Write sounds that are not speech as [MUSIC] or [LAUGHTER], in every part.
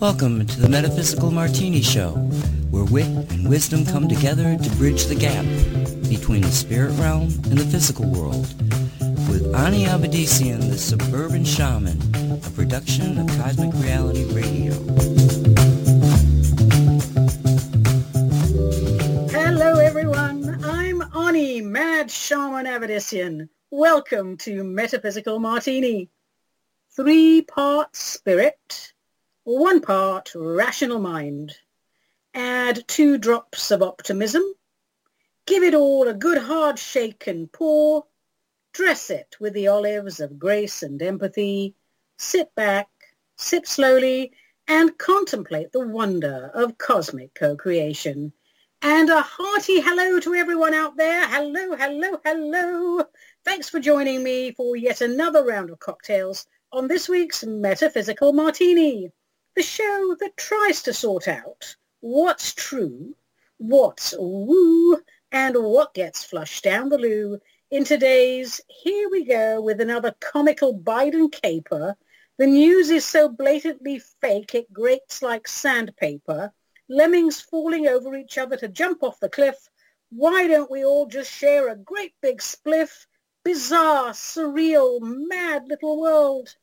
Welcome to the Metaphysical Martini Show, where wit and wisdom come together to bridge the gap between the spirit realm and the physical world. With Ani Avedissian, the Suburban Shaman, a production of Cosmic Reality Radio. Hello, everyone. I'm Ani, Mad Shaman Avedissian. Welcome to Metaphysical Martini. Three parts spirit, one part rational mind. Add two drops of optimism. Give it all a good hard shake and pour. Dress it with the olives of grace and empathy. Sit back, sip slowly, and contemplate the wonder of cosmic co-creation. And a hearty hello to everyone out there. Hello, hello, hello. Thanks for joining me for yet another round of cocktails on this week's Metaphysical Martini the show that tries to sort out what's true, what's woo, and what gets flushed down the loo in today's Here We Go with another comical Biden caper. The news is so blatantly fake it grates like sandpaper. Lemmings falling over each other to jump off the cliff. Why don't we all just share a great big spliff? Bizarre, surreal, mad little world.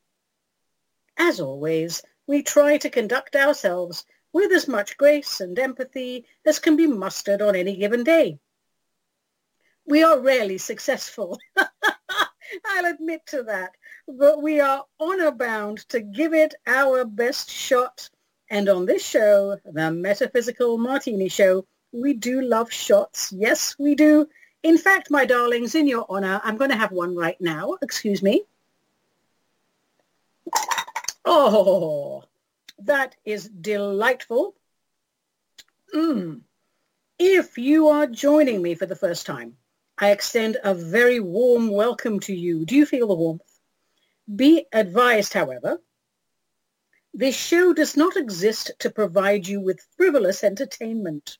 As always, we try to conduct ourselves with as much grace and empathy as can be mustered on any given day. We are rarely successful. [LAUGHS] I'll admit to that, but we are honor bound to give it our best shot. And on this show, the Metaphysical Martini Show, we do love shots. Yes, we do. In fact, my darlings, in your honor, I'm going to have one right now. Excuse me. Oh, that is delightful. Mm. If you are joining me for the first time, I extend a very warm welcome to you. Do you feel the warmth? Be advised, however, this show does not exist to provide you with frivolous entertainment.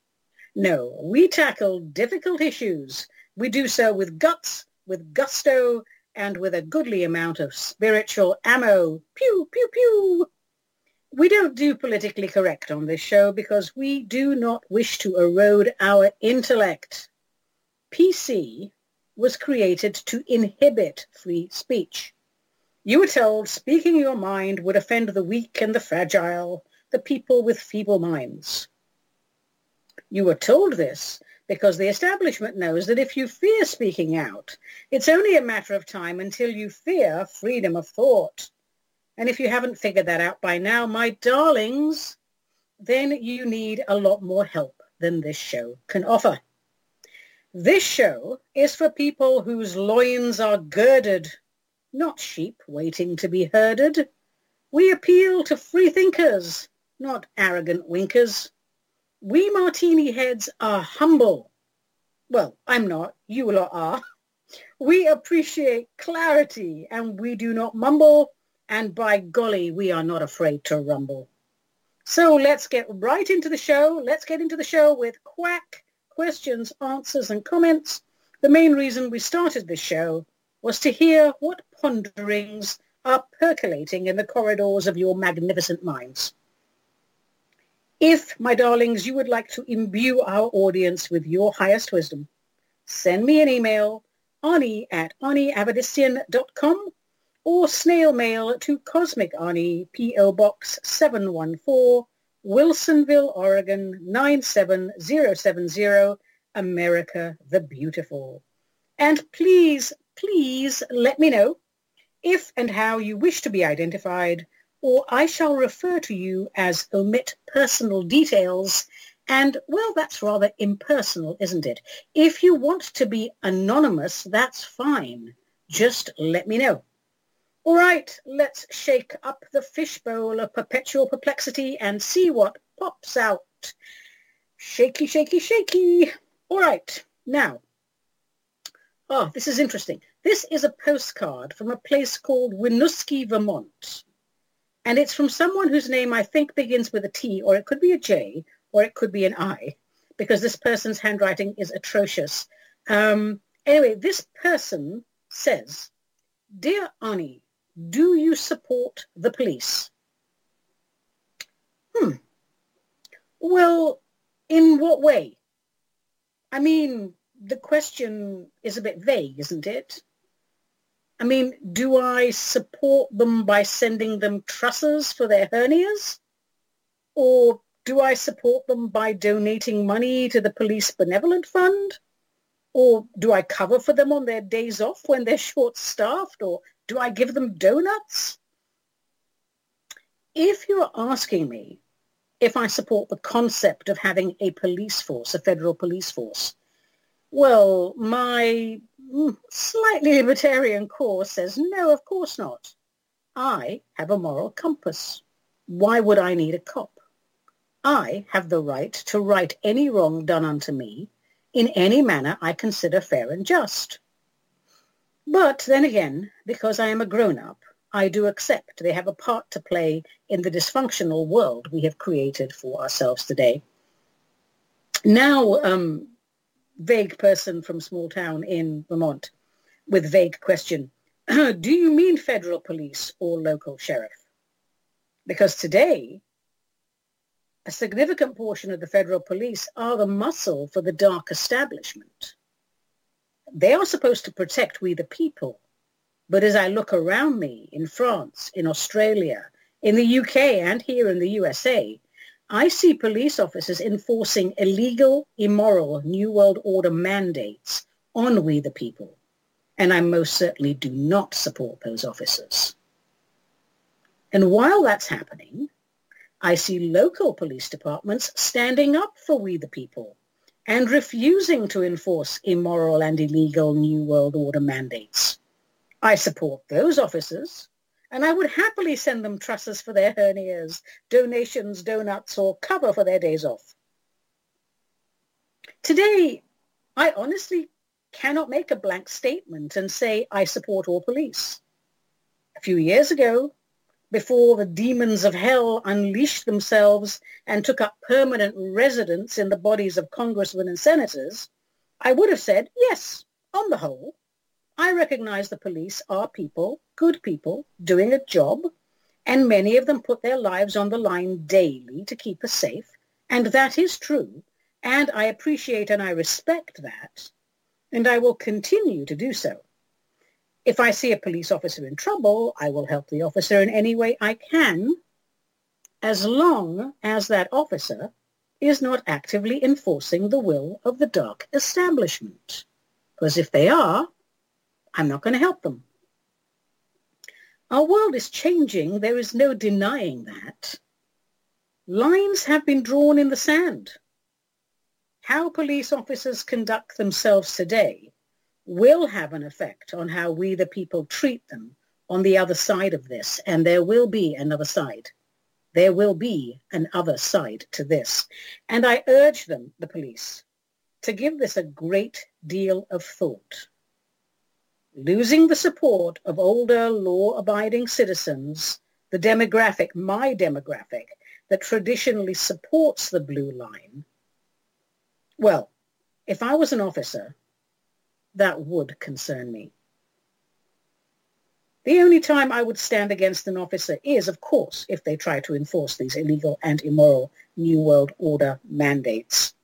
No, we tackle difficult issues. We do so with guts, with gusto, and with a goodly amount of spiritual ammo. Pew, pew, pew. We don't do politically correct on this show because we do not wish to erode our intellect. PC was created to inhibit free speech. You were told speaking your mind would offend the weak and the fragile, the people with feeble minds. You were told this because the establishment knows that if you fear speaking out, it's only a matter of time until you fear freedom of thought. And if you haven't figured that out by now, my darlings, then you need a lot more help than this show can offer. This show is for people whose loins are girded, not sheep waiting to be herded. We appeal to free thinkers, not arrogant winkers. We martini heads are humble. Well, I'm not. You lot are. We appreciate clarity and we do not mumble. And by golly, we are not afraid to rumble. So let's get right into the show. Let's get into the show with quack questions, answers and comments. The main reason we started this show was to hear what ponderings are percolating in the corridors of your magnificent minds. If, my darlings, you would like to imbue our audience with your highest wisdom, send me an email, ani at aniavedissian.com or snail mail to Cosmic Ani, P.O. Box 714, Wilsonville, Oregon 97070, America the Beautiful. And please, please let me know if and how you wish to be identified or I shall refer to you as omit personal details. And, well, that's rather impersonal, isn't it? If you want to be anonymous, that's fine. Just let me know. All right, let's shake up the fishbowl of perpetual perplexity and see what pops out. Shaky, shaky, shaky. All right, now. Oh, this is interesting. This is a postcard from a place called Winooski, Vermont. And it's from someone whose name I think begins with a T, or it could be a J, or it could be an I, because this person's handwriting is atrocious. Um, anyway, this person says, Dear Ani, do you support the police? Hmm. Well, in what way? I mean, the question is a bit vague, isn't it? I mean, do I support them by sending them trusses for their hernias? Or do I support them by donating money to the Police Benevolent Fund? Or do I cover for them on their days off when they're [LAUGHS] short-staffed? Or do I give them donuts? If you're asking me if I support the concept of having a police force, a federal police force, well, my mm, slightly libertarian core says, no, of course not. I have a moral compass. Why would I need a cop? I have the right to right any wrong done unto me in any manner I consider fair and just. But then again, because I am a grown-up, I do accept they have a part to play in the dysfunctional world we have created for ourselves today. Now, um, vague person from small town in Vermont with vague question, [CLEARS THROAT] do you mean federal police or local sheriff? Because today, a significant portion of the federal police are the muscle for the dark establishment. They are supposed to protect we the people. But as I look around me in France, in Australia, in the UK and here in the USA, I see police officers enforcing illegal, immoral New World Order mandates on we the people. And I most certainly do not support those officers. And while that's happening, I see local police departments standing up for we the people and refusing to enforce immoral and illegal New World Order mandates. I support those officers, and I would happily send them trusses for their hernias, donations, donuts, or cover for their days off. Today, I honestly cannot make a blank statement and say I support all police. A few years ago, before the demons of hell unleashed themselves and took up permanent residence in the bodies of congressmen and senators, I would have said, yes, on the whole, I recognize the police are people, good people, doing a job, and many of them put their lives on the line daily to keep us safe, and that is true, and I appreciate and I respect that, and I will continue to do so. If I see a police officer in trouble, I will help the officer in any way I can, as long as that officer is not actively enforcing the will of the dark establishment. Because if they are, I'm not going to help them. Our world is changing. There is no denying that. Lines have been drawn in the sand. How police officers conduct themselves today will have an effect on how we the people treat them on the other side of this. And there will be another side. There will be an other side to this. And I urge them, the police, to give this a great deal of thought. Losing the support of older law-abiding citizens, the demographic, my demographic, that traditionally supports the blue line, well, if I was an officer, that would concern me. The only time I would stand against an officer is, of course, if they try to enforce these illegal and immoral New World Order mandates.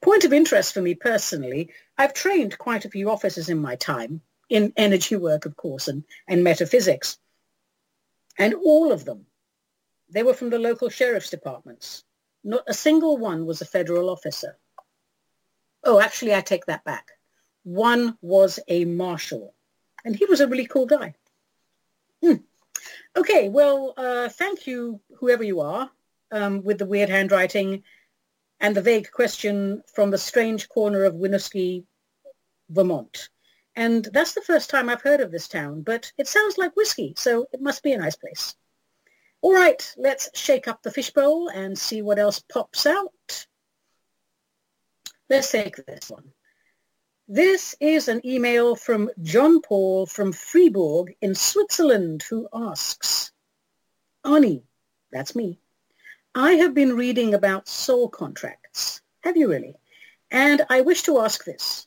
Point of interest for me personally, I've trained quite a few officers in my time, in energy work, of course, and, and metaphysics. And all of them, they were from the local sheriff's departments. Not a single one was a federal officer. Oh, actually, I take that back. One was a marshal, and he was a really cool guy. Hmm. Okay, well, uh, thank you, whoever you are, um, with the weird handwriting and the vague question from the strange corner of Winooski, Vermont. And that's the first time I've heard of this town, but it sounds like whiskey, so it must be a nice place. All right, let's shake up the fishbowl and see what else pops out. Let's take this one. This is an email from John Paul from Fribourg in Switzerland who asks, Ani, that's me, I have been reading about soul contracts. Have you really? And I wish to ask this.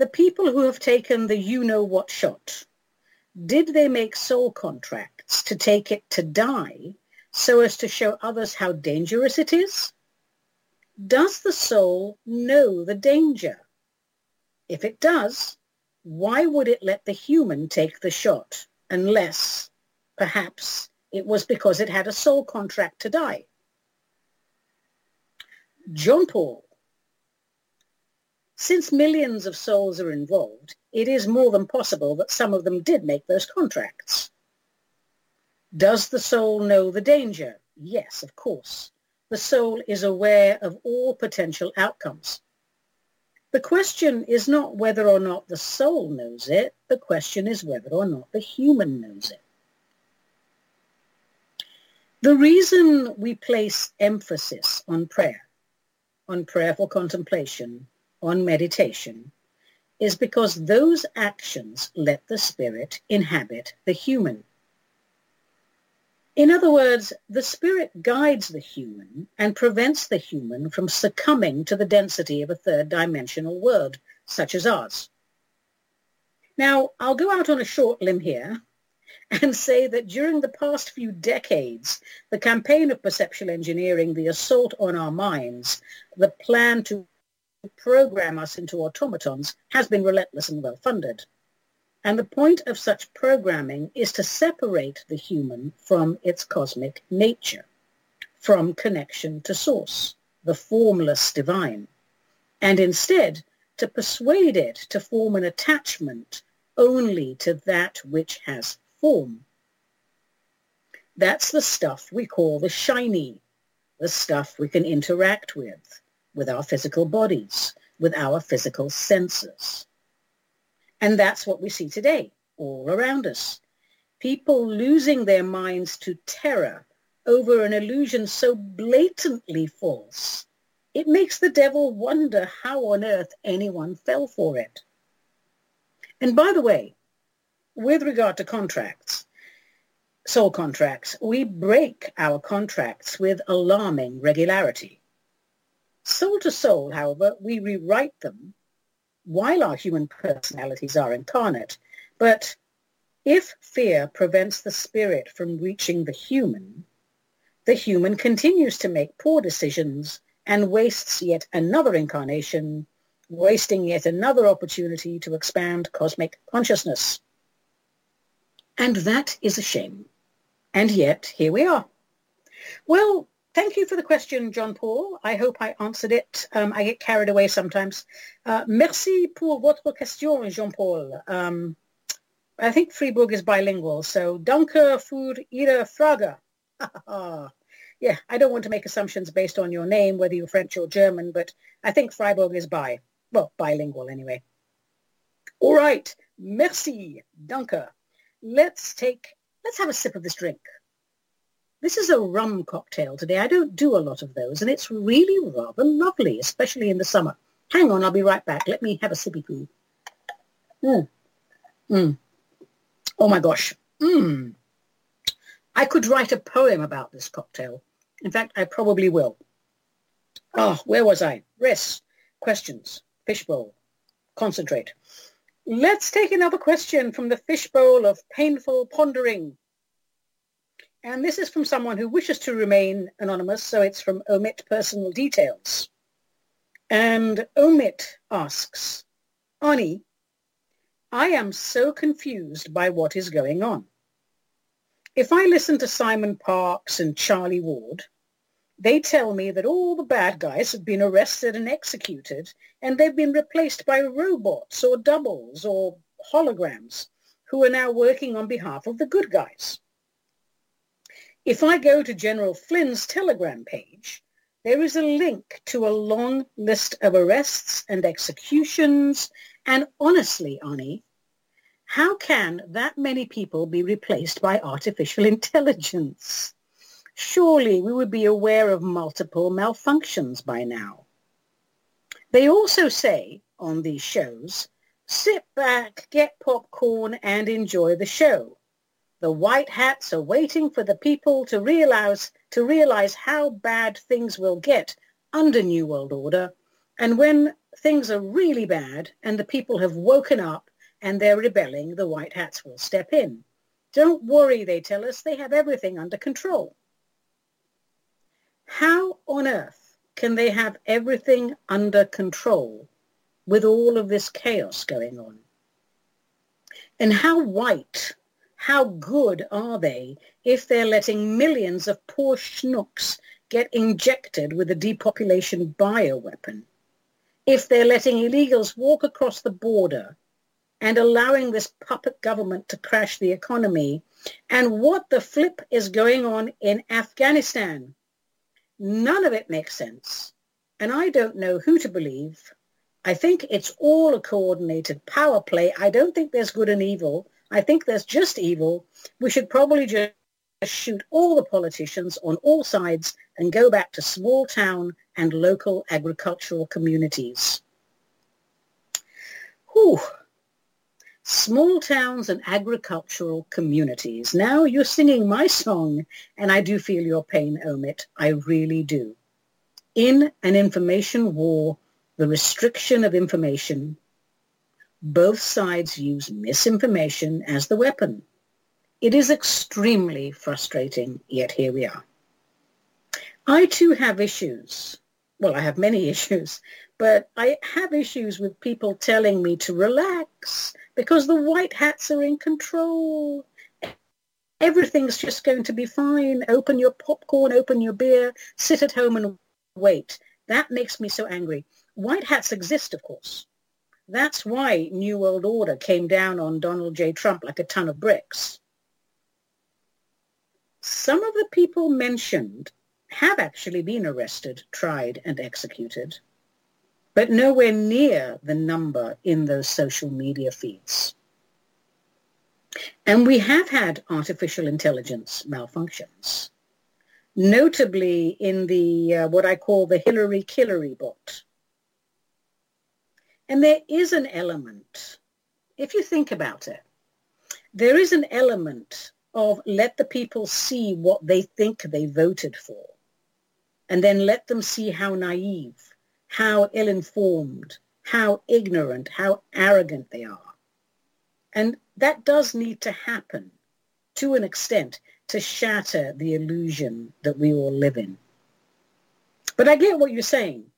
The people who have taken the you-know-what shot, did they make soul contracts to take it to die so as to show others how dangerous it is? Does the soul know the danger? If it does, why would it let the human take the shot unless, perhaps, it was because it had a soul contract to die? John Paul. Since millions of souls are involved, it is more than possible that some of them did make those contracts. Does the soul know the danger? Yes, of course. The soul is aware of all potential outcomes. The question is not whether or not the soul knows it. The question is whether or not the human knows it. The reason we place emphasis on prayer, on prayerful contemplation, on meditation, is because those actions let the spirit inhabit the human. In other words, the spirit guides the human and prevents the human from succumbing to the density of a third dimensional world, such as ours. Now, I'll go out on a short limb here and say that during the past few decades, the campaign of perceptual engineering, the assault on our minds, the plan to program us into automatons has been relentless and well funded. And the point of such programming is to separate the human from its cosmic nature, from connection to source, the formless divine, and instead to persuade it to form an attachment only to that which has form. That's the stuff we call the shiny, the stuff we can interact with, with our physical bodies, with our physical senses. And that's what we see today all around us. People losing their minds to terror over an illusion so blatantly false. It makes the devil wonder how on earth anyone fell for it. And by the way, with regard to contracts, soul contracts, we break our contracts with alarming regularity. Soul to soul, however, we rewrite them while our human personalities are incarnate. But if fear prevents the spirit from reaching the human, the human continues to make poor decisions and wastes yet another incarnation, wasting yet another opportunity to expand cosmic consciousness. And that is a shame. And yet, here we are. Well, Thank you for the question, John Paul. I hope I answered it. Um, I get carried away sometimes. Uh, merci pour votre question, Jean Paul. Um, I think Fribourg is bilingual, so danke für Ihre Frage. [LAUGHS] yeah, I don't want to make assumptions based on your name, whether you're French or German, but I think Freiburg is bi. Well, bilingual anyway. All right. Merci. Danke. Let's take, let's have a sip of this drink. This is a rum cocktail today. I don't do a lot of those, and it's really rather lovely, especially in the summer. Hang on, I'll be right back. Let me have a sippy poo. Mm. Mm. Oh my gosh. Mm. I could write a poem about this cocktail. In fact, I probably will. Ah, oh, where was I? Rest, questions, fishbowl, concentrate. Let's take another question from the fishbowl of painful pondering. And this is from someone who wishes to remain anonymous, so it's from Omit Personal Details. And Omit asks, Ani, I am so confused by what is going on. If I listen to Simon Parkes and Charlie Ward, they tell me that all the bad guys have been arrested and executed and they've been replaced by robots or doubles or holograms who are now working on behalf of the good guys. If I go to General Flynn's Telegram page, there is a link to a long list of arrests and executions. And honestly, Ani, how can that many people be replaced by artificial intelligence? Surely we would be aware of multiple malfunctions by now. They also say on these shows, sit back, get popcorn and enjoy the show. The white hats are waiting for the people to realize, to realize how bad things will get under New World Order. And when things are really bad and the people have woken up and they're rebelling, the white hats will step in. Don't worry, they tell us, they have everything under control. How on earth can they have everything under control with all of this chaos going on? And how white, how good are they if they're letting millions of poor schnooks get injected with a depopulation bioweapon? If they're letting illegals walk across the border and allowing this puppet government to crash the economy? And what the flip is going on in Afghanistan? None of it makes sense. And I don't know who to believe. I think it's all a coordinated power play. I don't think there's good and evil. I think there's just evil. We should probably just shoot all the politicians on all sides and go back to small town and local agricultural communities. Whew. Small towns and agricultural communities. Now you're singing my song and I do feel your pain, Omit. I really do. In an information war, the restriction of information, both sides use misinformation as the weapon. It is extremely frustrating, yet here we are. I too have issues. Well, I have many [LAUGHS] issues, but I have issues with people telling me to relax because the white hats are in control. Everything's just going to be fine. Open your popcorn, open your beer, sit at home and wait. That makes me so angry. White hats exist, of course. That's why New World Order came down on Donald J. Trump like a ton of bricks. Some of the people mentioned have actually been arrested, tried, and executed, but nowhere near the number in those social media feeds. And we have had artificial intelligence malfunctions, notably in the uh, what I call the Hillary Killery bot. And there is an element, if you think about it, there is an element of let the people see what they think they voted for and then let them see how naive, how ill-informed, how ignorant, how arrogant they are. And that does need to happen to an extent to shatter the illusion that we all live in. But I get what you're saying.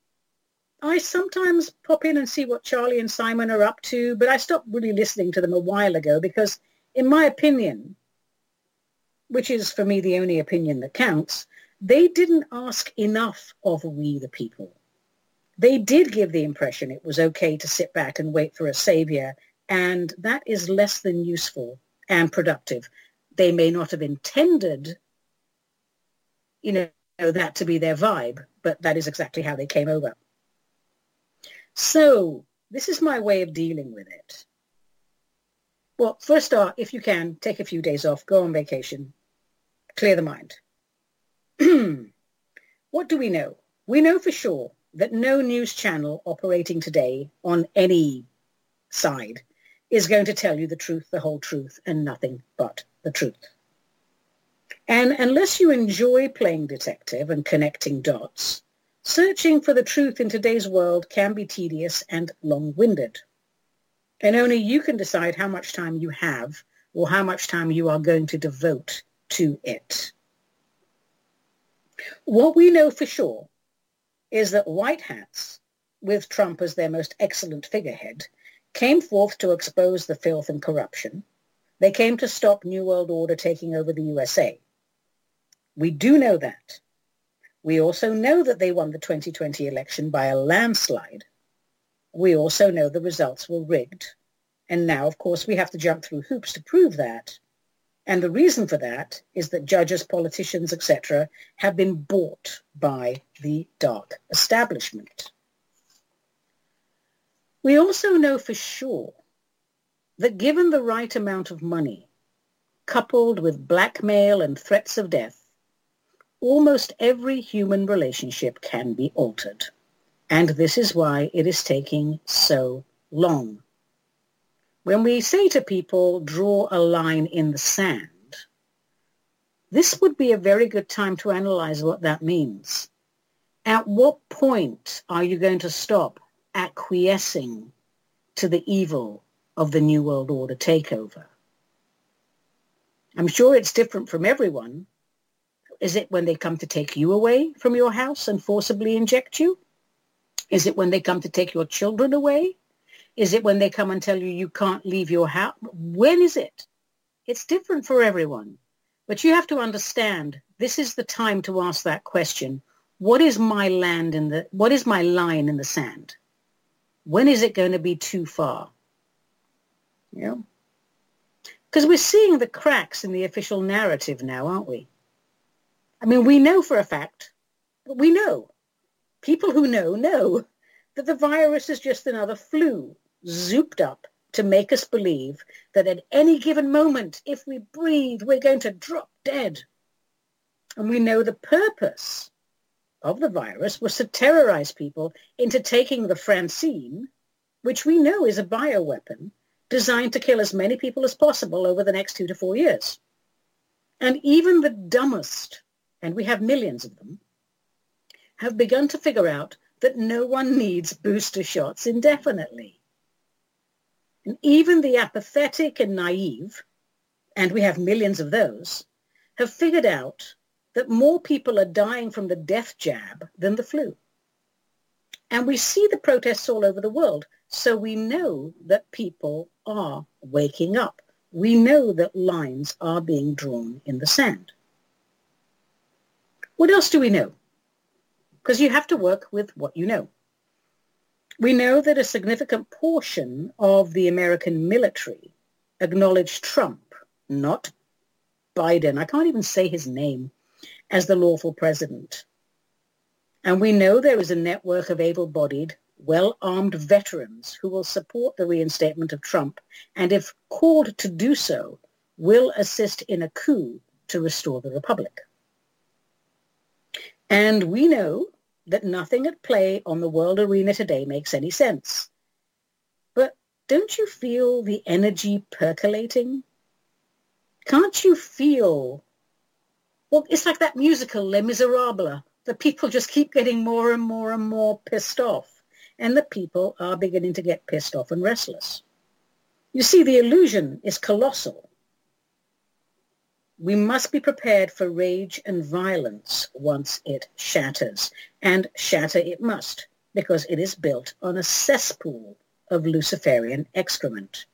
I sometimes pop in and see what Charlie and Simon are up to, but I stopped really listening to them a while ago because, in my opinion, which is for me the only opinion that counts, they didn't ask enough of we the people. They did give the impression it was okay to sit back and wait for a savior, and that is less than useful and productive. They may not have intended, you know, that to be their vibe, but that is exactly how they came over. So this is my way of dealing with it. Well, first off, if you can, take a few days off, go on vacation, clear the mind. [CLEARS THROAT] what do we know? We know for sure that no news channel operating today on any side is going to tell you the truth, the whole truth, and nothing but the truth. And unless you enjoy playing detective and connecting dots, searching for the truth in today's world can be tedious and long-winded. And only you can decide how much time you have or how much time you are going to devote to it. What we know for sure is that white hats, with Trump as their most excellent figurehead, came forth to expose the filth and corruption. They came to stop New World Order taking over the USA. We do know that. We also know that they won the 2020 election by a landslide. We also know the results were rigged. And now, of course, we have to jump through hoops to prove that. And the reason for that is that judges, politicians, etc., have been bought by the dark establishment. We also know for sure that given the right amount of money, coupled with blackmail and threats of death, almost every human relationship can be altered. And this is why it is taking so long when we say to people, draw a line in the sand, this would be a very good time to analyze what that means. At what point are you going to stop acquiescing to the evil of the New World Order takeover. I'm sure it's different from everyone. Is it when they come to take you away from your house and forcibly inject you? Is it when they come to take your children away? Is it when they come and tell you you can't leave your house? When is it? It's different for everyone. But you have to understand, this is the time to ask that question. What is my land in the, what is my line in the sand? When is it going to be too far? Yeah. Because we're seeing the cracks in the official narrative now, aren't we? I mean, we know for a fact, we know. People who know, know that the virus is just another flu zooped up to make us believe that at any given moment, if we breathe, we're going to drop dead. And we know the purpose of the virus was to terrorize people into taking the Francine, which we know is a bioweapon designed to kill as many people as possible over the next two to four years. And even the dumbest, and we have millions of them, have begun to figure out that no one needs booster shots indefinitely. And even the apathetic and naive, and we have millions of those, have figured out that more people are dying from the death jab than the flu. And we see the protests all over the world, so we know that people are waking up. We know that lines are being drawn in the sand. What else do we know? Because you have to work with what you know. We know that a significant portion of the American military acknowledged Trump, not Biden, I can't even say his name, as the lawful president. And we know there is a network of able-bodied, well-armed veterans who will support the reinstatement of Trump and if called to do so, will assist in a coup to restore the republic. And we know that nothing at play on the world arena today makes any sense. But don't you feel the energy percolating? Can't you feel, well, it's like that musical Les Miserables. The people just keep getting more and more and more pissed off. And the people are beginning to get pissed off and restless. You see, the illusion is colossal. We must be prepared for rage and violence once it shatters. And shatter it must, because it is built on a cesspool of Luciferian excrement.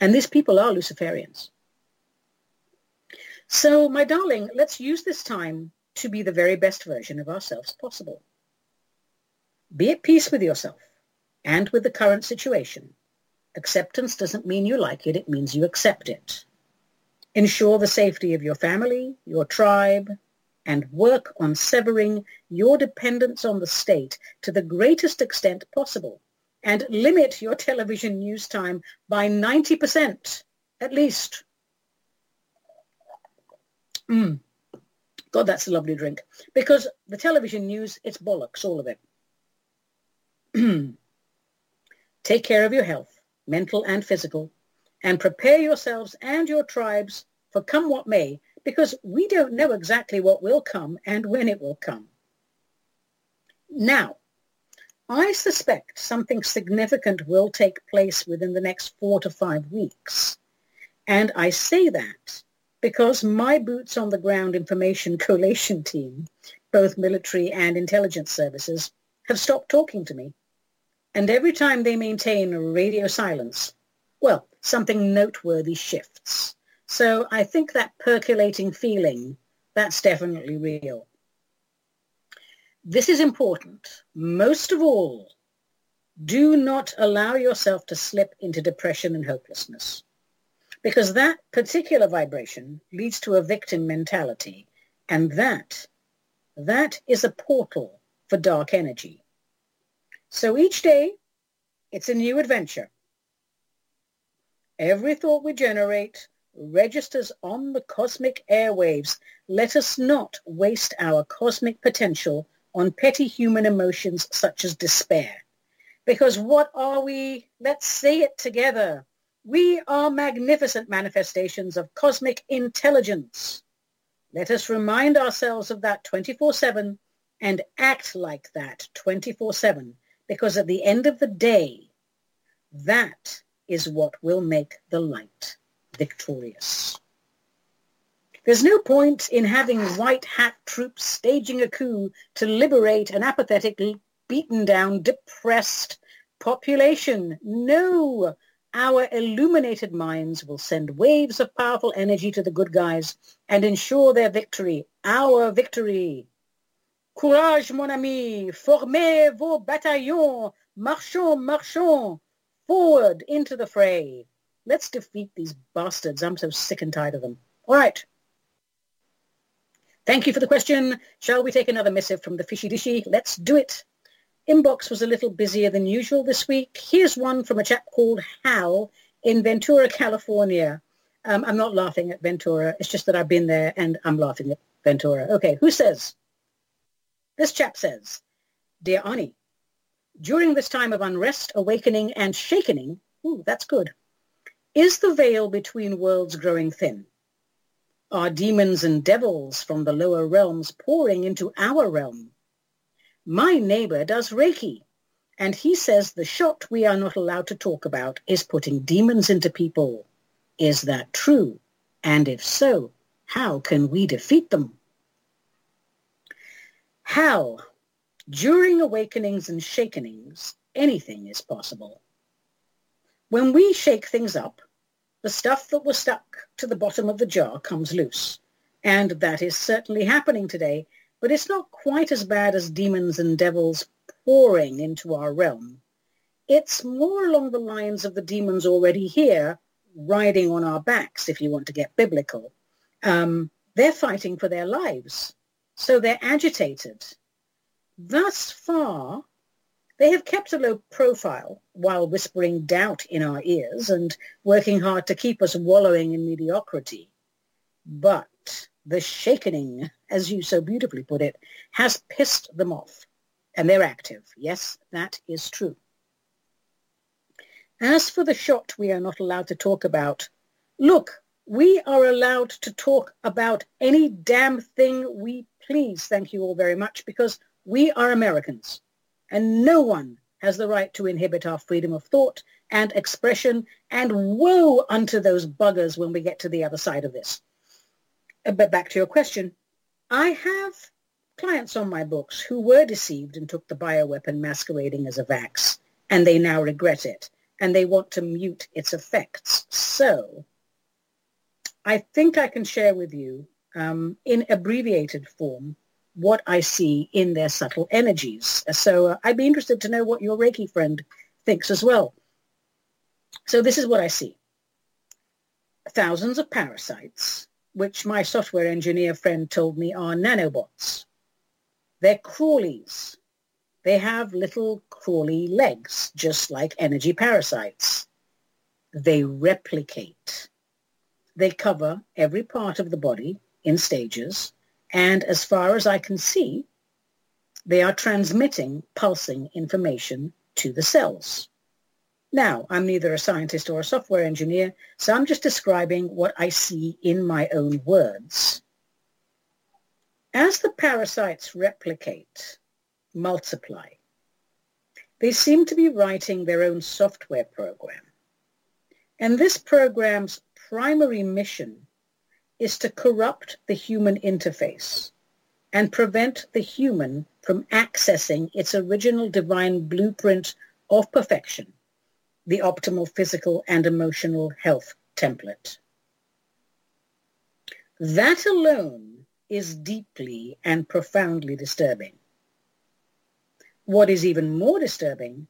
And these people are Luciferians. So, my darling, let's use this time to be the very best version of ourselves possible. Be at peace with yourself and with the current situation. Acceptance doesn't mean you like it, it means you accept it. Ensure the safety of your family, your tribe, and work on severing your dependence on the state to the greatest extent possible and limit your television news time by 90% at least. Mm. God, that's a lovely drink. Because the television news, it's bollocks, all of it. [CLEARS THROAT] Take care of your health, mental and physical, and prepare yourselves and your tribes for come what may, because we don't know exactly what will come and when it will come. Now, I suspect something significant will take place within the next four to five weeks. And I say that because my boots on the ground information [LAUGHS] collation team, both military and intelligence services, have stopped talking to me. And every time they maintain radio silence, well, something noteworthy shifts. So I think that percolating feeling, that's definitely real. This is important. Most of all, do not allow yourself to slip into depression and hopelessness because that particular vibration leads to a victim mentality and that, that is a portal for dark energy. So each day, it's a new adventure. Every thought we generate registers on the cosmic airwaves. Let us not waste our cosmic potential on petty human emotions such as despair. Because what are we? Let's say it together. We are magnificent manifestations of cosmic intelligence. Let us remind ourselves of that 24-7 and act like that 24-7 because at the end of the day, that is what will make the light victorious. There's no point in having white hat troops staging a coup to liberate an apathetic, beaten down, depressed population. No, our illuminated minds will send waves of powerful energy to the good guys and ensure their victory, our victory. Courage, mon ami, formez vos bataillons, marchons, marchons, forward into the fray. Let's defeat these bastards. I'm so sick and tired of them. All right. Thank you for the question. Shall we take another missive from the fishy dishy? Let's do it. Inbox was a little busier than usual this week. Here's one from a chap called Hal in Ventura, California. Um, I'm not laughing at Ventura. It's just that I've been there and I'm laughing at Ventura. Okay, who says? This chap says, Dear Ani, during this time of unrest, awakening, and shakening, ooh, that's good, is the veil between worlds growing thin? Are demons and devils from the lower realms pouring into our realm? My neighbor does Reiki, and he says the shot we are not allowed to talk about is putting demons into people. Is that true? And if so, how can we defeat them? How? During awakenings and shakenings, anything is possible. When we shake things up, the stuff that was stuck to the bottom of the jar comes loose. And that is certainly happening today, but it's not quite as bad as demons and devils pouring into our realm. It's more along the lines of the demons already here, riding on our backs, if you want to get biblical. Um, they're fighting for their lives, so they're agitated. Thus far, they have kept a low profile while whispering doubt in our ears and working hard to keep us wallowing in mediocrity. But the shakening, as you so beautifully put it, has pissed them off. And they're active. Yes, that is true. As for the shot we are not allowed to talk about, look, we are allowed to talk about any damn thing we please, thank you all very much, because we are Americans and no one has the right to inhibit our freedom of thought and expression, and woe unto those buggers when we get to the other side of this. Uh, but back to your question. I have clients on my books who were deceived and took the bioweapon masquerading as a vax, and they now regret it, and they want to mute its effects. So I think I can share with you um, in abbreviated form what I see in their subtle energies. So uh, I'd be interested to know what your Reiki friend thinks as well. So this is what I see. Thousands of parasites, which my software engineer friend told me are nanobots. They're crawlies. They have little crawly legs, just like energy parasites. They replicate. They cover every part of the body in stages and as far as I can see, they are transmitting pulsing information to the cells. Now, I'm neither a scientist or a software engineer, so I'm just describing what I see in my own words. As the parasites replicate, multiply, they seem to be writing their own software program. And this program's primary mission is to corrupt the human interface and prevent the human from accessing its original divine blueprint of perfection, the optimal physical and emotional health template. That alone is deeply and profoundly disturbing. What is even more disturbing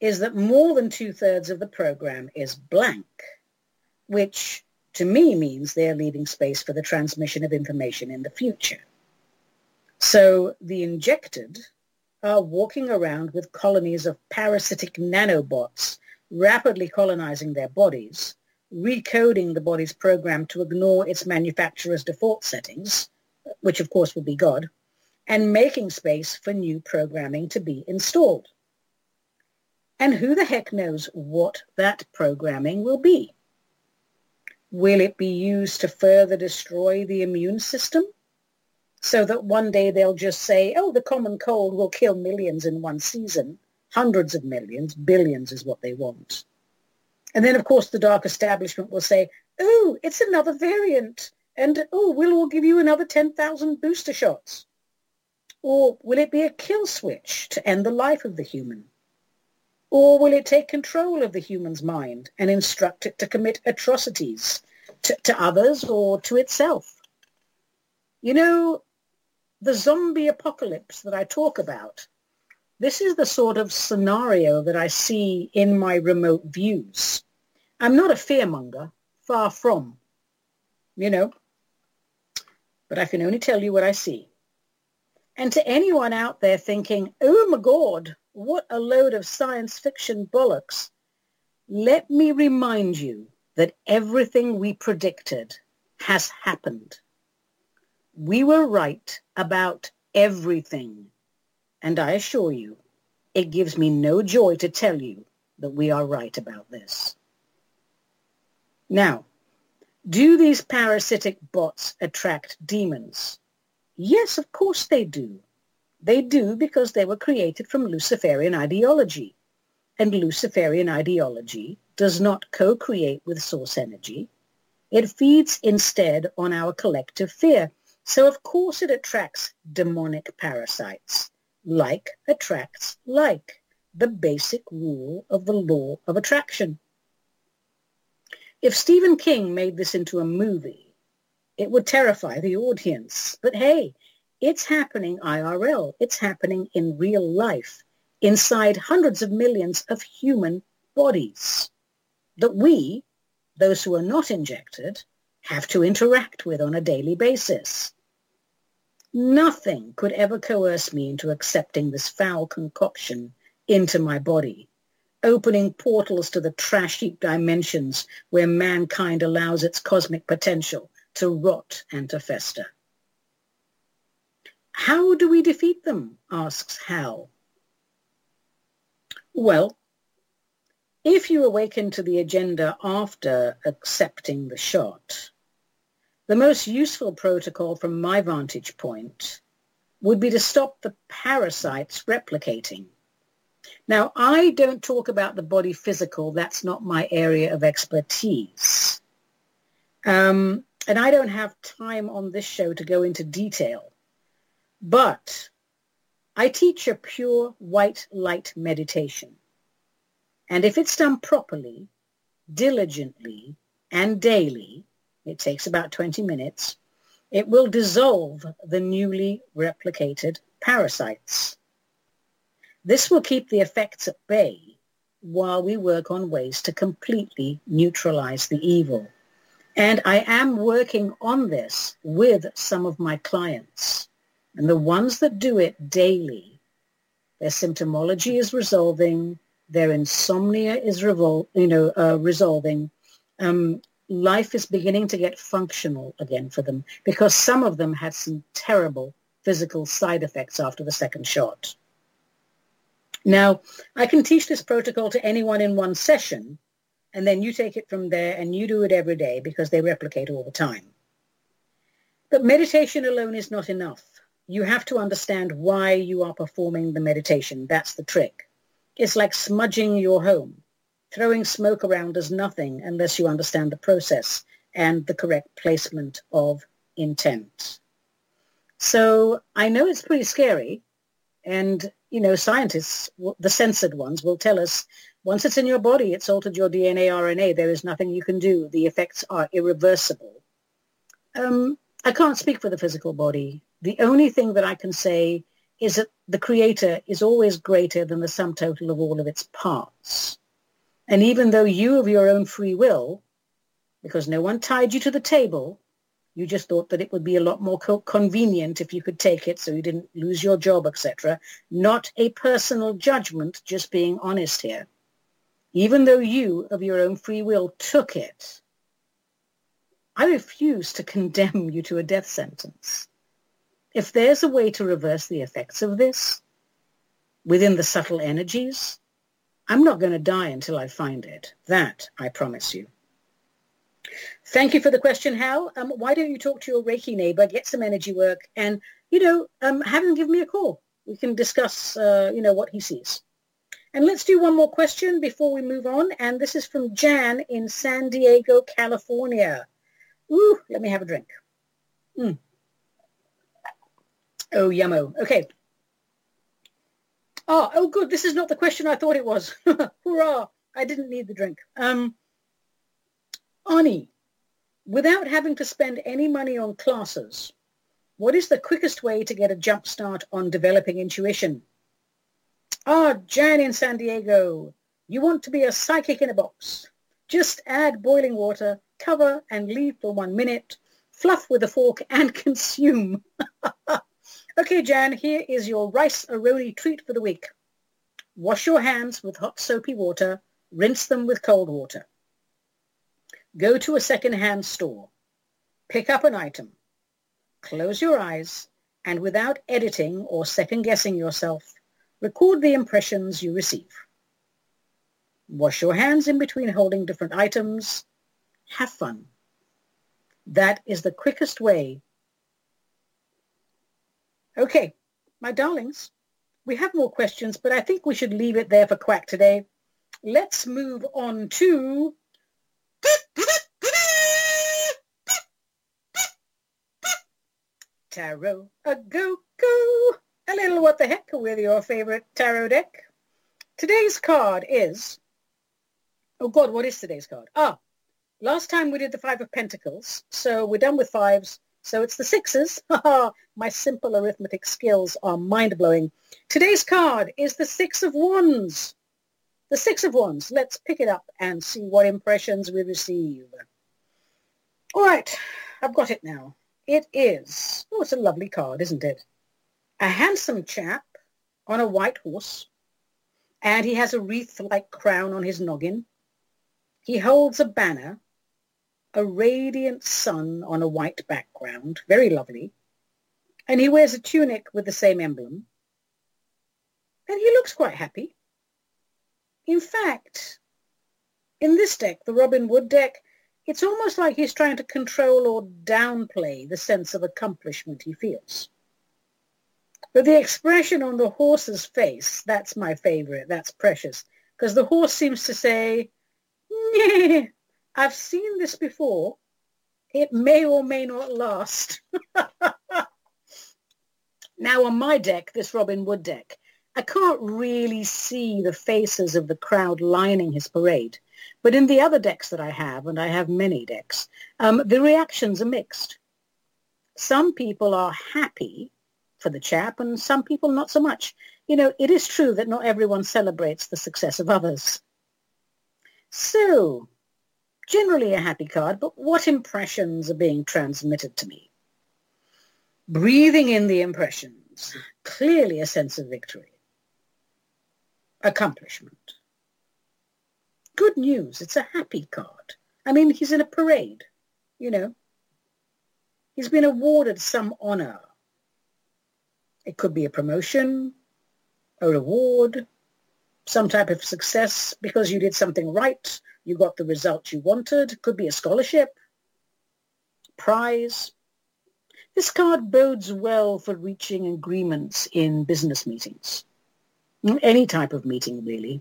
is that more than two-thirds of the program is blank, which to me means they're leaving space for the transmission of information in the future. So the injected are walking around with colonies of parasitic nanobots rapidly colonizing their bodies, recoding the body's program to ignore its manufacturer's default settings, which of course will be God, and making space for new programming to be installed. And who the heck knows what that programming will be? Will it be used to further destroy the immune system? So that one day they'll just say, oh, the common cold will kill millions in one season. Hundreds of millions, billions is what they want. And then, of course, the dark establishment will say, oh, it's another variant. And, oh, we'll all give you another 10,000 booster shots. Or will it be a kill switch to end the life of the human? Or will it take control of the human's mind and instruct it to commit atrocities to, to others or to itself? You know, the zombie apocalypse that I talk about, this is the sort of scenario that I see in my remote views. I'm not a fearmonger, far from, you know, but I can only tell you what I see. And to anyone out there thinking, oh my God, what a load of science fiction bollocks, let me remind you that everything we predicted has happened. We were right about everything. And I assure you, it gives me no joy to tell you that we are right about this. Now, do these parasitic bots attract demons? Yes, of course they do. They do because they were created from Luciferian ideology. And Luciferian ideology does not co-create with source energy. It feeds instead on our collective fear. So of course it attracts demonic parasites. Like attracts like, the basic rule of the law of attraction. If Stephen King made this into a movie, it would terrify the audience. But hey, it's happening IRL. It's happening in real life inside hundreds of millions of human bodies that we, those who are not injected, have to interact with on a daily basis. Nothing could ever coerce me into accepting this foul concoction into my body, opening portals to the trash heap dimensions where mankind allows its cosmic potential to rot and to fester. How do we defeat them? asks Hal. Well, if you awaken to the agenda after accepting the shot, the most useful protocol from my vantage point would be to stop the parasites replicating. Now, I don't talk about the body physical. That's not my area of expertise. Um, and I don't have time on this show to go into detail, but I teach a pure white light meditation. And if it's done properly, diligently, and daily, it takes about 20 minutes, it will dissolve the newly replicated parasites. This will keep the effects at bay while we work on ways to completely neutralize the evil. And I am working on this with some of my clients. And the ones that do it daily, their symptomology is resolving, their insomnia is revol- you know, uh, resolving. Um, life is beginning to get functional again for them because some of them had some terrible physical side effects after the second shot. Now, I can teach this protocol to anyone in one session, and then you take it from there and you do it every day because they replicate all the time. But meditation alone is not enough. You have to understand why you are performing the meditation. That's the trick. It's like smudging your home. Throwing smoke around does nothing unless you understand the process and the correct placement of intent. So I know it's pretty scary. And, you know, scientists, the censored ones, will tell us once it's in your body, it's altered your DNA, RNA. There is nothing you can do. The effects are irreversible. Um, I can't speak for the physical body. The only thing that I can say is that the creator is always greater than the sum total of all of its parts. And even though you of your own free will, because no one tied you to the table, you just thought that it would be a lot more co- convenient if you could take it so you didn't lose your job, etc. Not a personal judgment, just being honest here even though you, of your own free will, took it, I refuse to condemn you to a death sentence. If there's a way to reverse the effects of this within the subtle energies, I'm not going to die until I find it. That I promise you. Thank you for the question, Hal. Um, why don't you talk to your Reiki neighbor, get some energy work, and, you know, um, have him give me a call. We can discuss, uh, you know, what he sees. And let's do one more question before we move on. And this is from Jan in San Diego, California. Ooh, let me have a drink. Mm. Oh, yummo. Okay. Oh, oh, good. This is not the question I thought it was. [LAUGHS] Hurrah. I didn't need the drink. Um, without having to spend any money on classes, what is the quickest way to get a jump start on developing intuition? Ah, Jan in San Diego, you want to be a psychic in a box. Just add boiling water, cover and leave for one minute, fluff with a fork and [LAUGHS] consume. [LAUGHS] okay, Jan, here is your Rice-A-Roni treat for the week. Wash your hands with hot soapy water, rinse them with cold water. Go to a second-hand store. Pick up an item. Close your eyes and without editing or second-guessing yourself, Record the impressions you receive. Wash your hands in between holding different items. Have fun. That is the quickest way. Okay, my darlings, we have more questions, but I think we should leave it there for Quack today. Let's move on to... Tarot, a go-go a little what the heck with your favorite tarot deck. Today's card is, oh God, what is today's card? Ah, last time we did the Five of Pentacles, so we're done with fives, so it's the sixes. [LAUGHS] My simple arithmetic skills are mind-blowing. Today's card is the Six of Wands. The Six of Wands. Let's pick it up and see what impressions we receive. All right, I've got it now. It is, oh, it's a lovely card, isn't it? a handsome chap on a white horse, and he has a wreath-like crown on his noggin. He holds a banner, a radiant sun on a white background, very lovely, and he wears a tunic with the same emblem, and he looks quite happy. In fact, in this deck, the Robin Wood deck, it's almost like he's trying to control or downplay the sense of accomplishment he feels. But the expression on the horse's face, that's my favorite. That's precious. Because the horse seems to say, [LAUGHS] I've seen this before. It may or may not last. [LAUGHS] now on my deck, this Robin Wood deck, I can't really see the faces of the crowd lining his parade. But in the other decks that I have, and I have many decks, um, the reactions are mixed. Some people are happy for the chap and some people not so much. You know, it is true that not everyone celebrates the success of others. So, generally a happy card, but what impressions are being transmitted to me? Breathing in the impressions, clearly a sense of victory. Accomplishment. Good news, it's a happy card. I mean, he's in a parade, you know. He's been awarded some honor it could be a promotion, a reward, some type of success because you did something right, you got the result you wanted. Could be a scholarship, prize. This card bodes well for reaching agreements in business meetings. Any type of meeting, really.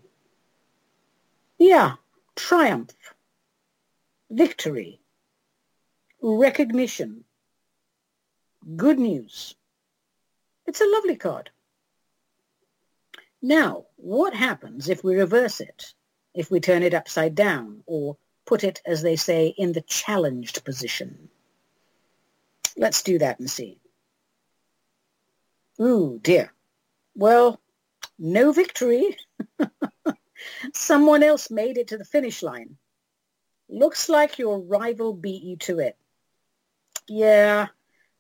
Yeah, triumph, victory, recognition, good news. It's a lovely card. Now, what happens if we reverse it? If we turn it upside down or put it, as they say, in the challenged position? Let's do that and see. Ooh, dear. Well, no victory. [LAUGHS] Someone else made it to the finish line. Looks like your rival beat you to it. Yeah,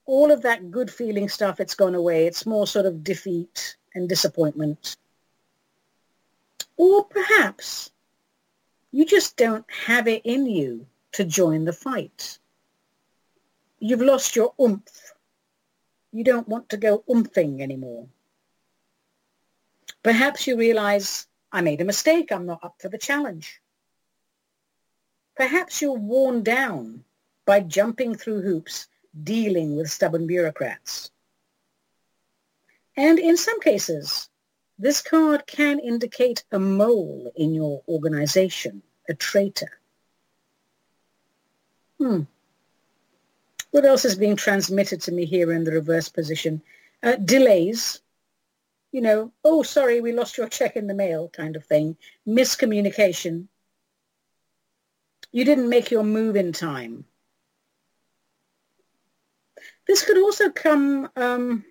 all of that good feeling stuff, it's gone away. It's more sort of defeat and disappointment. Or perhaps you just don't have it in you to join the fight. You've lost your oomph. You don't want to go oomping anymore. Perhaps you realize, I made a mistake. I'm not up for the challenge. Perhaps you're worn down by jumping through hoops dealing with stubborn bureaucrats. And in some cases, This card can indicate a mole in your organization, a traitor. Hmm. What else is being transmitted to me here in the reverse position? Uh, delays. You know, oh, sorry, we lost your check in the mail kind of thing. Miscommunication. You didn't make your move in time. This could also come, um,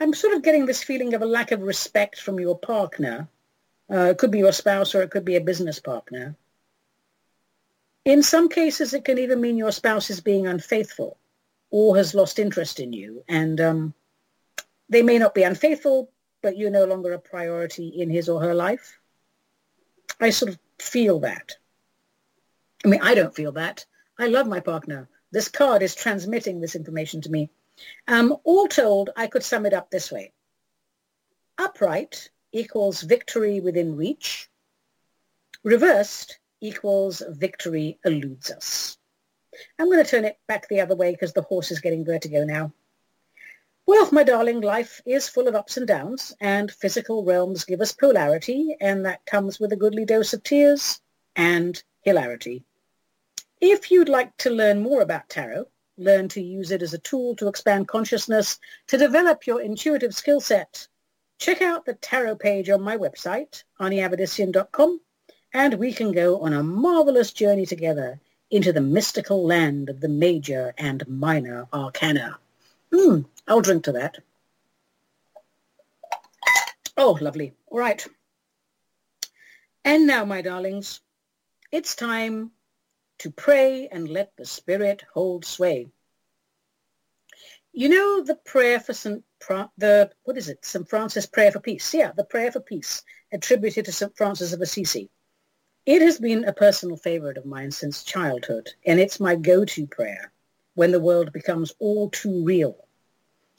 I'm sort of getting this feeling of a lack of respect from your partner. Uh, it could be your spouse or it could be a business partner. In some cases, it can even mean your spouse is being unfaithful or has lost interest in you. And um, they may not be unfaithful, but you're no longer a priority in his or her life. I sort of feel that. I mean, I don't feel that. I love my partner. This card is transmitting this information to me. Um, all told, I could sum it up this way. Upright equals victory within reach. Reversed equals victory eludes us. I'm going to turn it back the other way because the horse is getting vertigo now. Well, my darling, life is full of ups and downs, and physical realms give us polarity, and that comes with a goodly dose of tears and hilarity. If you'd like to learn more about tarot, learn to use it as a tool to expand consciousness, to develop your intuitive skill set, check out the tarot page on my website, aniavedissian.com, and we can go on a marvelous journey together into the mystical land of the major and minor arcana. Hmm, I'll drink to that. Oh, lovely. All right. And now, my darlings, it's time to pray and let the Spirit hold sway. You know the prayer for St. the, what is it? St. Francis Prayer for Peace. Yeah, the Prayer for Peace attributed to St. Francis of Assisi. It has been a personal favorite of mine since childhood, and it's my go-to prayer when the world becomes all too real.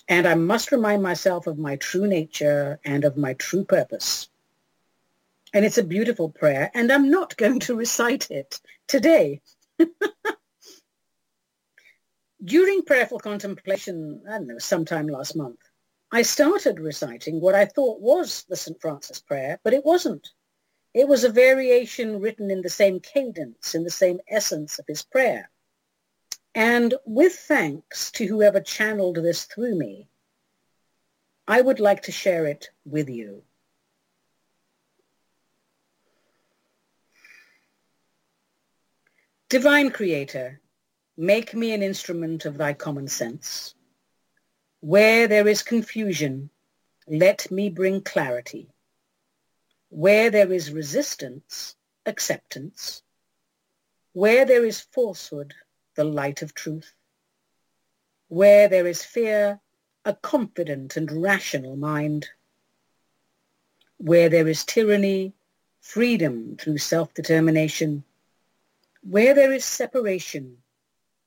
And I must remind myself of my true nature and of my true purpose. And it's a beautiful prayer, and I'm not [LAUGHS] going to recite it today. [LAUGHS] During prayerful contemplation, I don't know, sometime last month, I started reciting what I thought was the St. Francis prayer, but it wasn't. It was a variation written in the same cadence, in the same essence of his prayer. And with thanks to whoever channeled this through me, I would like to share it with you. Divine Creator, make me an instrument of thy common sense. Where there is confusion, let me bring clarity. Where there is resistance, acceptance. Where there is falsehood, the light of truth. Where there is fear, a confident and rational mind. Where there is tyranny, freedom through self-determination where there is separation,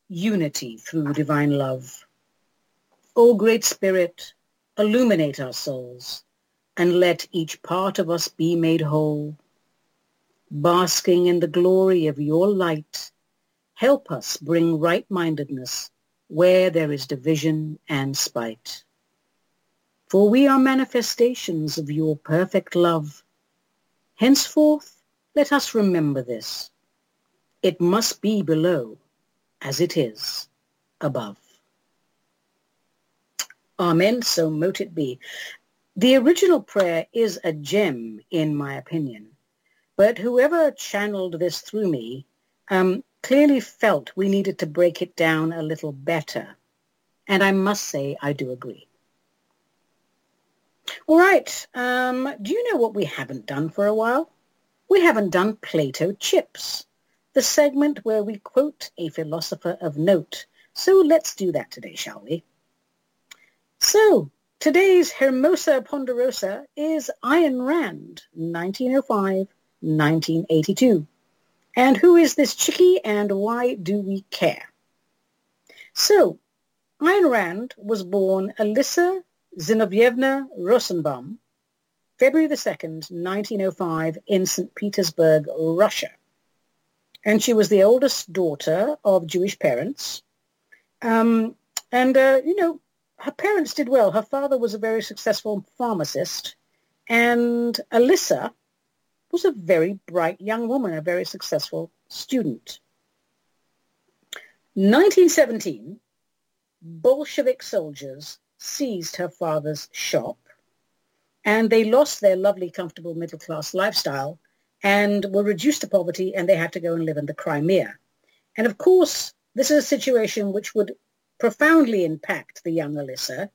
unity through divine love. O Great Spirit, illuminate our souls and let each part of us be made whole. Basking in the glory of your light, help us bring right-mindedness where there is division and spite. For we are manifestations of your perfect love. Henceforth, let us remember this it must be below as it is above. Amen, so mote it be. The original prayer is a gem, in my opinion, but whoever channeled this through me um, clearly felt we needed to break it down a little better. And I must say I do agree. All right, um, do you know what we haven't done for a while? We haven't done Plato chips the segment where we quote a philosopher of note. So let's do that today, shall we? So today's Hermosa Ponderosa is Ayn Rand, 1905-1982. And who is this chickie and why do we care? So, Ayn Rand was born Alisa Zinovievna Rosenbaum, February the 2nd, 1905 in St. Petersburg, Russia and she was the oldest daughter of Jewish parents. Um, and, uh, you know, her parents did well. Her father was a very successful pharmacist, And Alyssa was a very bright young woman, a very successful student. 1917, Bolshevik soldiers seized her father's shop and they lost their lovely, comfortable middle-class lifestyle and were reduced to poverty and they had to go and live in the Crimea. And of course, this is a situation which would profoundly impact the young Alyssa.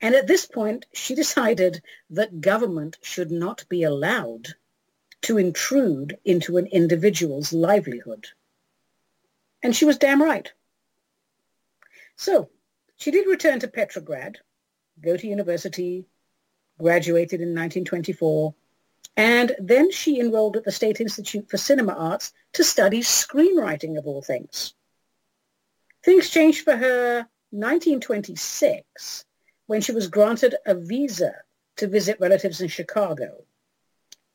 And at this point, she [LAUGHS] decided that government should not be allowed to intrude into an individual's livelihood. And she was damn right. So she did return to Petrograd, go to university, graduated in 1924, and then she enrolled at the State Institute for Cinema Arts to study screenwriting of all things. Things changed for her 1926 when she was granted a visa to visit relatives in Chicago.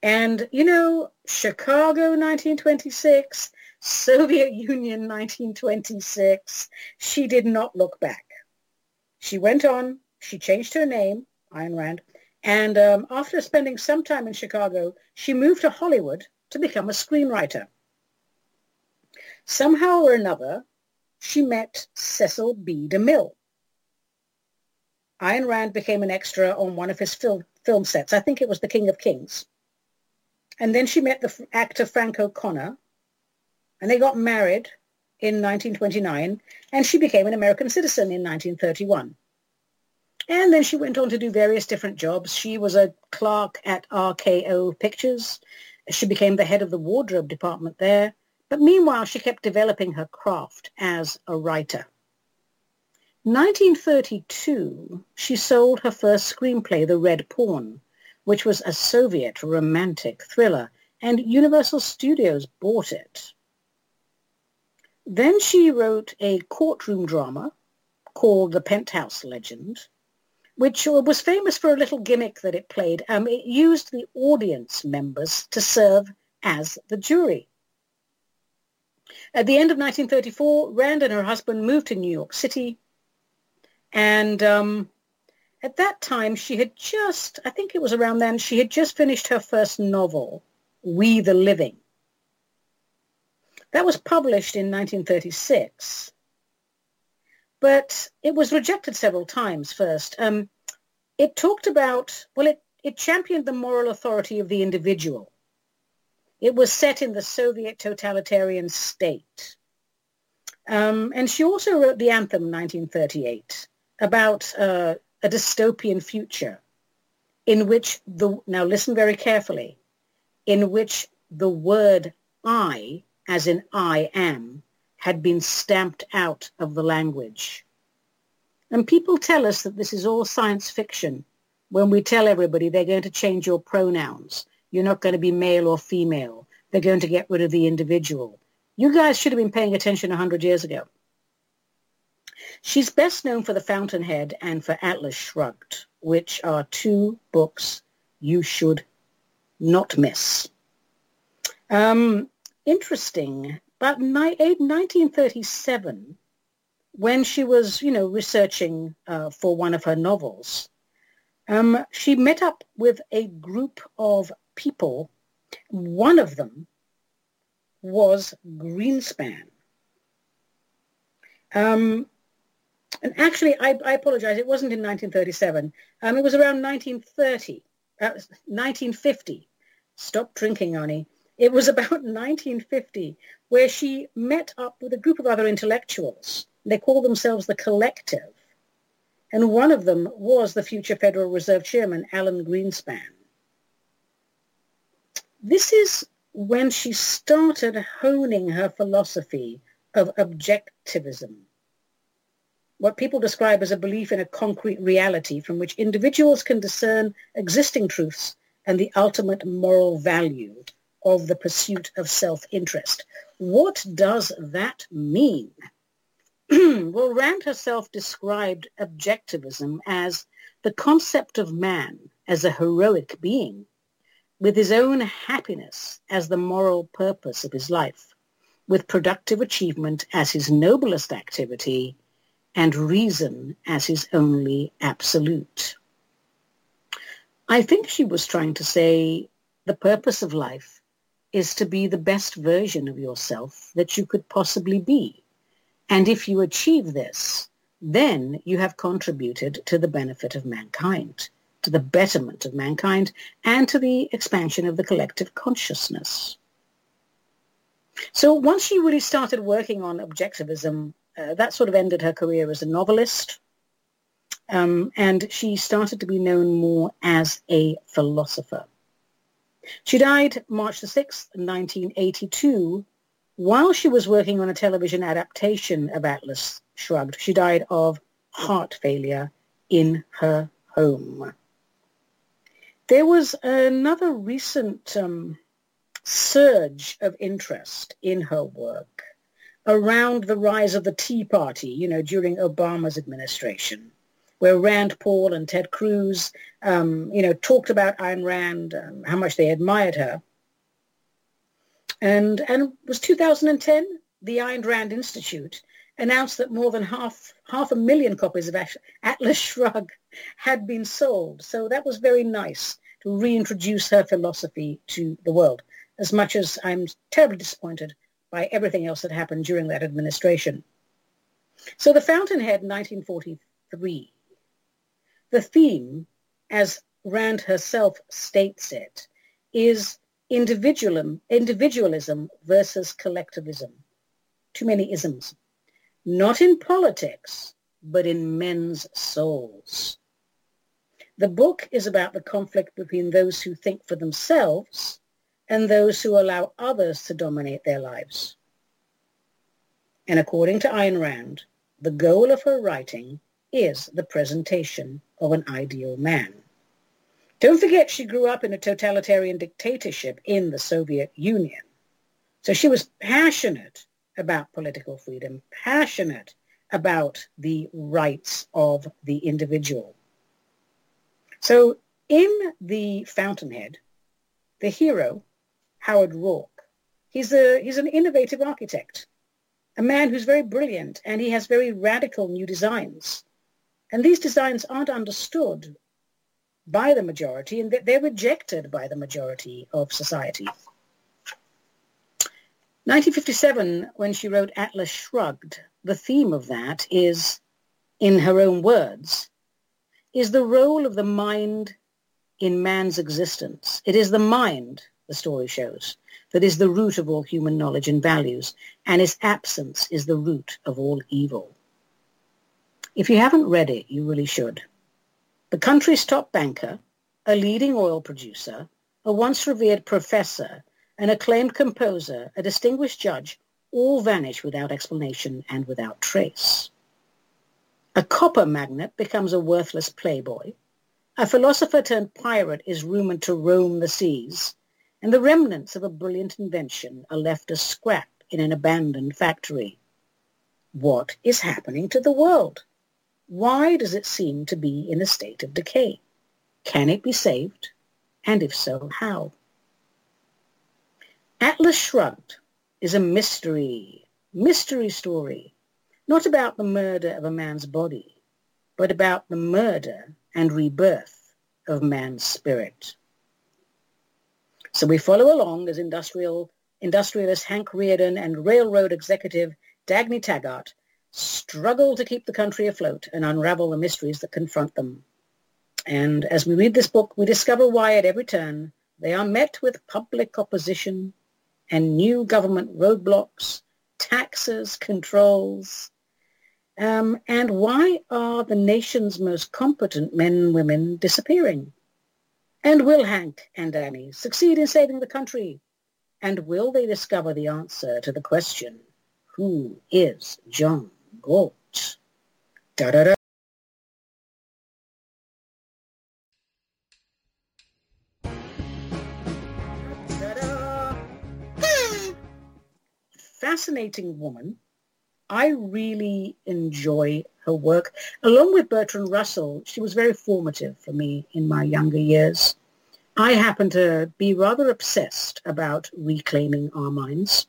And, you know, Chicago 1926, Soviet Union 1926, she did not look back. She went on, she changed her name, Ayn Rand, and um, after spending some time in Chicago, she moved to Hollywood to become a screenwriter. Somehow or another, she met Cecil B. DeMille. Ayn Rand became an extra on one of his film, film sets. I think it was The King of Kings. And then she met the actor Frank O'Connor, and they got married in 1929, and she became an American citizen in 1931. And then she went on to do various different jobs. She was a clerk at RKO Pictures. She became the head of the wardrobe department there. But meanwhile, she kept developing her craft as a writer. 1932, she sold her first screenplay, The Red Pawn, which was a Soviet romantic thriller, and Universal Studios bought it. Then she wrote a courtroom drama called The Penthouse Legend, which was famous for a little gimmick that it played. Um, it used the audience members to serve as the jury. At the end of 1934, Rand and her husband moved to New York City. And um, at that time, she had just, I think it was around then, she had just finished her first novel, We the Living. That was published in 1936. But it was rejected several times first. Um, it talked about, well, it, it championed the moral authority of the individual. It was set in the Soviet totalitarian state. Um, and she also wrote the anthem 1938 about uh, a dystopian future in which the, now listen very carefully, in which the word I as in I am, had been stamped out of the language. And people tell us that this is all science fiction when we tell everybody they're going to change your pronouns. You're not going to be male or female. They're going to get rid of the individual. You guys should have been paying attention 100 years ago. She's best known for The Fountainhead and for Atlas Shrugged, which are two books you should not miss. Um, interesting. But in 1937, when she was, you know, researching uh, for one of her novels, um, she met up with a group of people. One of them was Greenspan. Um, and actually, I, I, apologize, it wasn't in 1937. Um, it was around 1930, uh, 1950. Stop drinking, Ani. It was about [LAUGHS] 1950 where she met up with a group of other intellectuals. They call themselves the Collective. And one of them was the future Federal Reserve Chairman, Alan Greenspan. This is when she started honing her philosophy of objectivism, what people describe as a belief in a concrete reality from which individuals can discern existing truths and the ultimate moral value of the pursuit of self-interest. What does that mean? [CLEARS THROAT] well, Rand herself described objectivism as the concept of man as a heroic being with his own happiness as the moral purpose of his life, with productive achievement as his noblest activity and reason as his only absolute. I think she was trying to say the purpose of life is to be the best version of yourself that you could possibly be. And if you achieve this, then you have contributed to the benefit of mankind, to the betterment of mankind, and to the expansion of the collective consciousness. So once she really started working on objectivism, uh, that sort of ended her career as a novelist. Um, and she started to be known more as a philosopher. She died March the 6th, 1982, while she was working on a television adaptation of Atlas Shrugged. She died of heart failure in her home. There was another recent um, surge of interest in her work around the rise of the Tea Party, you know, during Obama's administration, where Rand Paul and Ted Cruz, um, you know, talked about Ayn Rand, um, how much they admired her. And, and was 2010, the Ayn Rand Institute announced that more than half, half a million copies of Atlas Shrugged had been sold. So that was very nice to reintroduce her philosophy to the world, as much as I'm terribly disappointed by everything else that happened during that administration. So the Fountainhead 1943, the theme, as Rand herself states it, is individualism, individualism versus collectivism. Too many isms. Not in politics, but in men's souls. The book is about the conflict between those who think for themselves and those who allow others to dominate their lives. And according to Ayn Rand, the goal of her writing is the presentation of an ideal man. Don't forget she grew up in a totalitarian dictatorship in the Soviet Union. So she was passionate about political freedom, passionate about the rights of the individual. So in The Fountainhead, the hero Howard Roark. He's, a, he's an innovative architect, a man who's very brilliant, and he has very radical new designs. And these designs aren't understood by the majority, and they're rejected by the majority of society. 1957, when she wrote Atlas Shrugged, the theme of that is, in her own words, is the role of the mind in man's existence. It is the mind the story shows, that is the root of all human knowledge and values, and its absence is the root of all evil. If you haven't read it, you really should. The country's top banker, a leading oil producer, a once revered professor, an acclaimed composer, a distinguished judge, all vanish without explanation and without trace. A copper magnate becomes a worthless playboy. A philosopher turned pirate is rumored to roam the seas and the remnants of a brilliant invention are left as scrap in an abandoned factory. What is happening to the world? Why does it seem to be in a state of decay? Can it be saved? And if so, how? Atlas Shrugged is a mystery, mystery story, not about the murder of a man's body, but about the murder and rebirth of man's spirit. So we follow along as industrial, industrialist Hank Rearden and railroad executive Dagny Taggart struggle to keep the country afloat and unravel the mysteries that confront them. And as we read this book, we discover why at every turn they are met with public opposition and new government roadblocks, taxes, controls. Um, and why are the nation's most competent men and women disappearing? And will Hank and Dagny succeed in saving the country? And will they discover the answer to the question, who is John Galt? Da-da-da. Hmm. Fascinating woman. I really enjoy her work. Along with Bertrand Russell, she was very formative for me in my younger years. I happen to be rather obsessed about reclaiming our minds.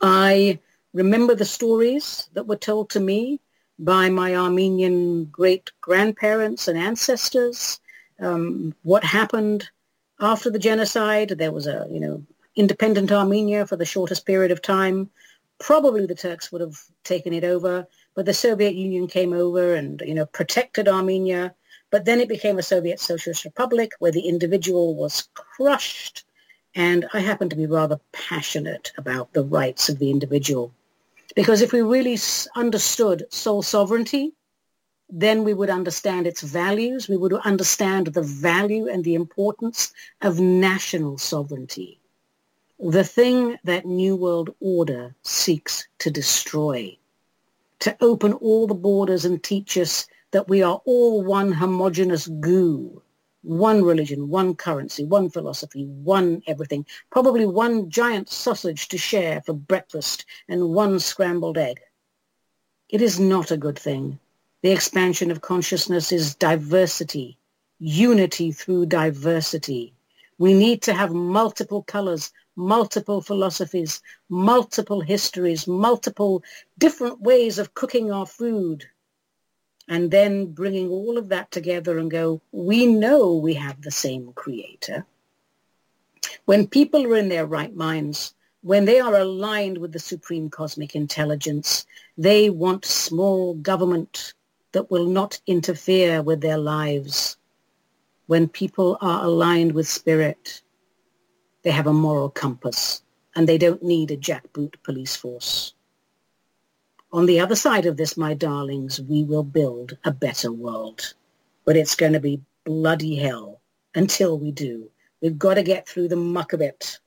I remember the stories that were told to me by my Armenian great-grandparents and ancestors um, what happened after the genocide. There was a, you know, independent Armenia for the shortest period of time. Probably the Turks would have taken it over, but the Soviet Union came over and, you know, protected Armenia. But then it became a Soviet Socialist Republic where the individual was crushed. And I happen to be rather passionate about the rights of the individual. Because if we really understood soul sovereignty, then we would understand its values. We would understand the value and the importance of national sovereignty, the thing that New World Order seeks to destroy, to open all the borders and teach us that we are all one homogenous goo, one religion, one currency, one philosophy, one everything, probably one giant sausage to share for breakfast and one scrambled egg. It is not a good thing. The expansion of consciousness is diversity, unity through diversity. We need to have multiple colors, multiple philosophies, multiple histories, multiple different ways of cooking our food and then bringing all of that together and go, we know we have the same creator. When people are in their right minds, when they are aligned with the supreme cosmic intelligence, they want small government that will not interfere with their lives. When people are aligned with spirit, they have a moral compass and they don't need a jackboot police force. On the other side of this, my darlings, we will build a better world. But it's going to be bloody hell until we do. We've got to get through the muck of it.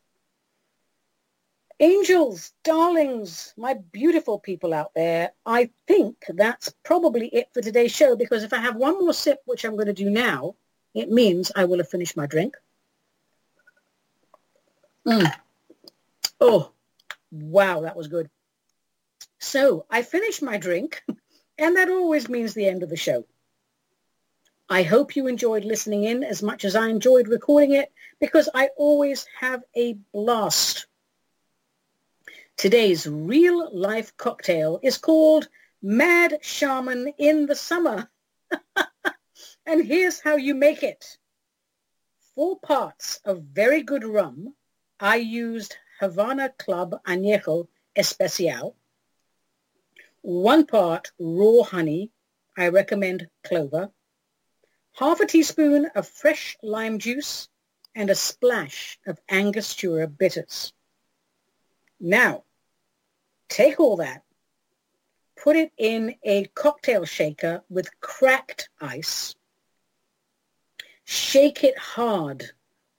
Angels, darlings, my beautiful people out there, I think that's probably it for today's show because if I have one more sip, which I'm going to do now, it means I will have finished my drink. Mm. Oh, wow, that was good. So I finished my drink, [LAUGHS] and that always means the end of the show. I hope you enjoyed listening in as much as I enjoyed recording it because I always have a blast. Today's real life cocktail is called Mad Shaman in the Summer. [LAUGHS] and here's how you make it. Four parts of very good rum. I used Havana Club Añejo Especial one part raw honey, I recommend clover, half a teaspoon of fresh lime juice, and a splash of Angostura bitters. Now, take all that, put it in a cocktail shaker with cracked ice, shake it hard,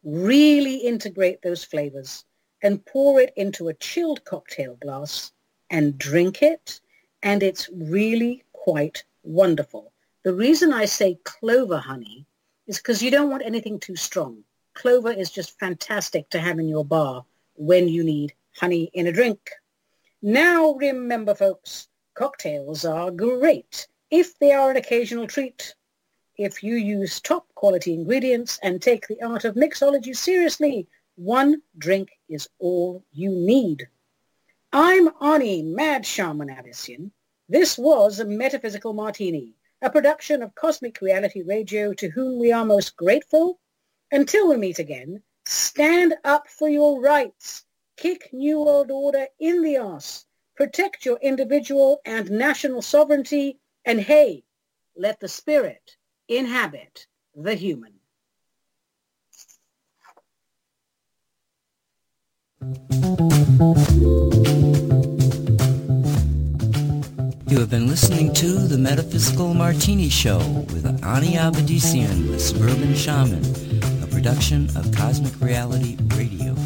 really integrate those flavors, and pour it into a chilled cocktail glass and drink it and it's really quite wonderful. The reason I say clover honey is because you don't want anything too strong. Clover is just fantastic to have in your bar when you need honey in a drink. Now remember, folks, cocktails are great if they are an occasional treat. If you use top quality ingredients and take the art of mixology seriously, one drink is all you need. I'm Ani Mad Shaman Avedissian, this was a Metaphysical Martini, a production of Cosmic Reality Radio to whom we are most grateful. Until we meet again, stand up for your rights, kick New World Order in the ass, protect your individual and national sovereignty, and hey, let the spirit inhabit the human. You have been listening to The Metaphysical Martini Show with Ani Avedissian, the Suburban Shaman, a production of Cosmic Reality Radio.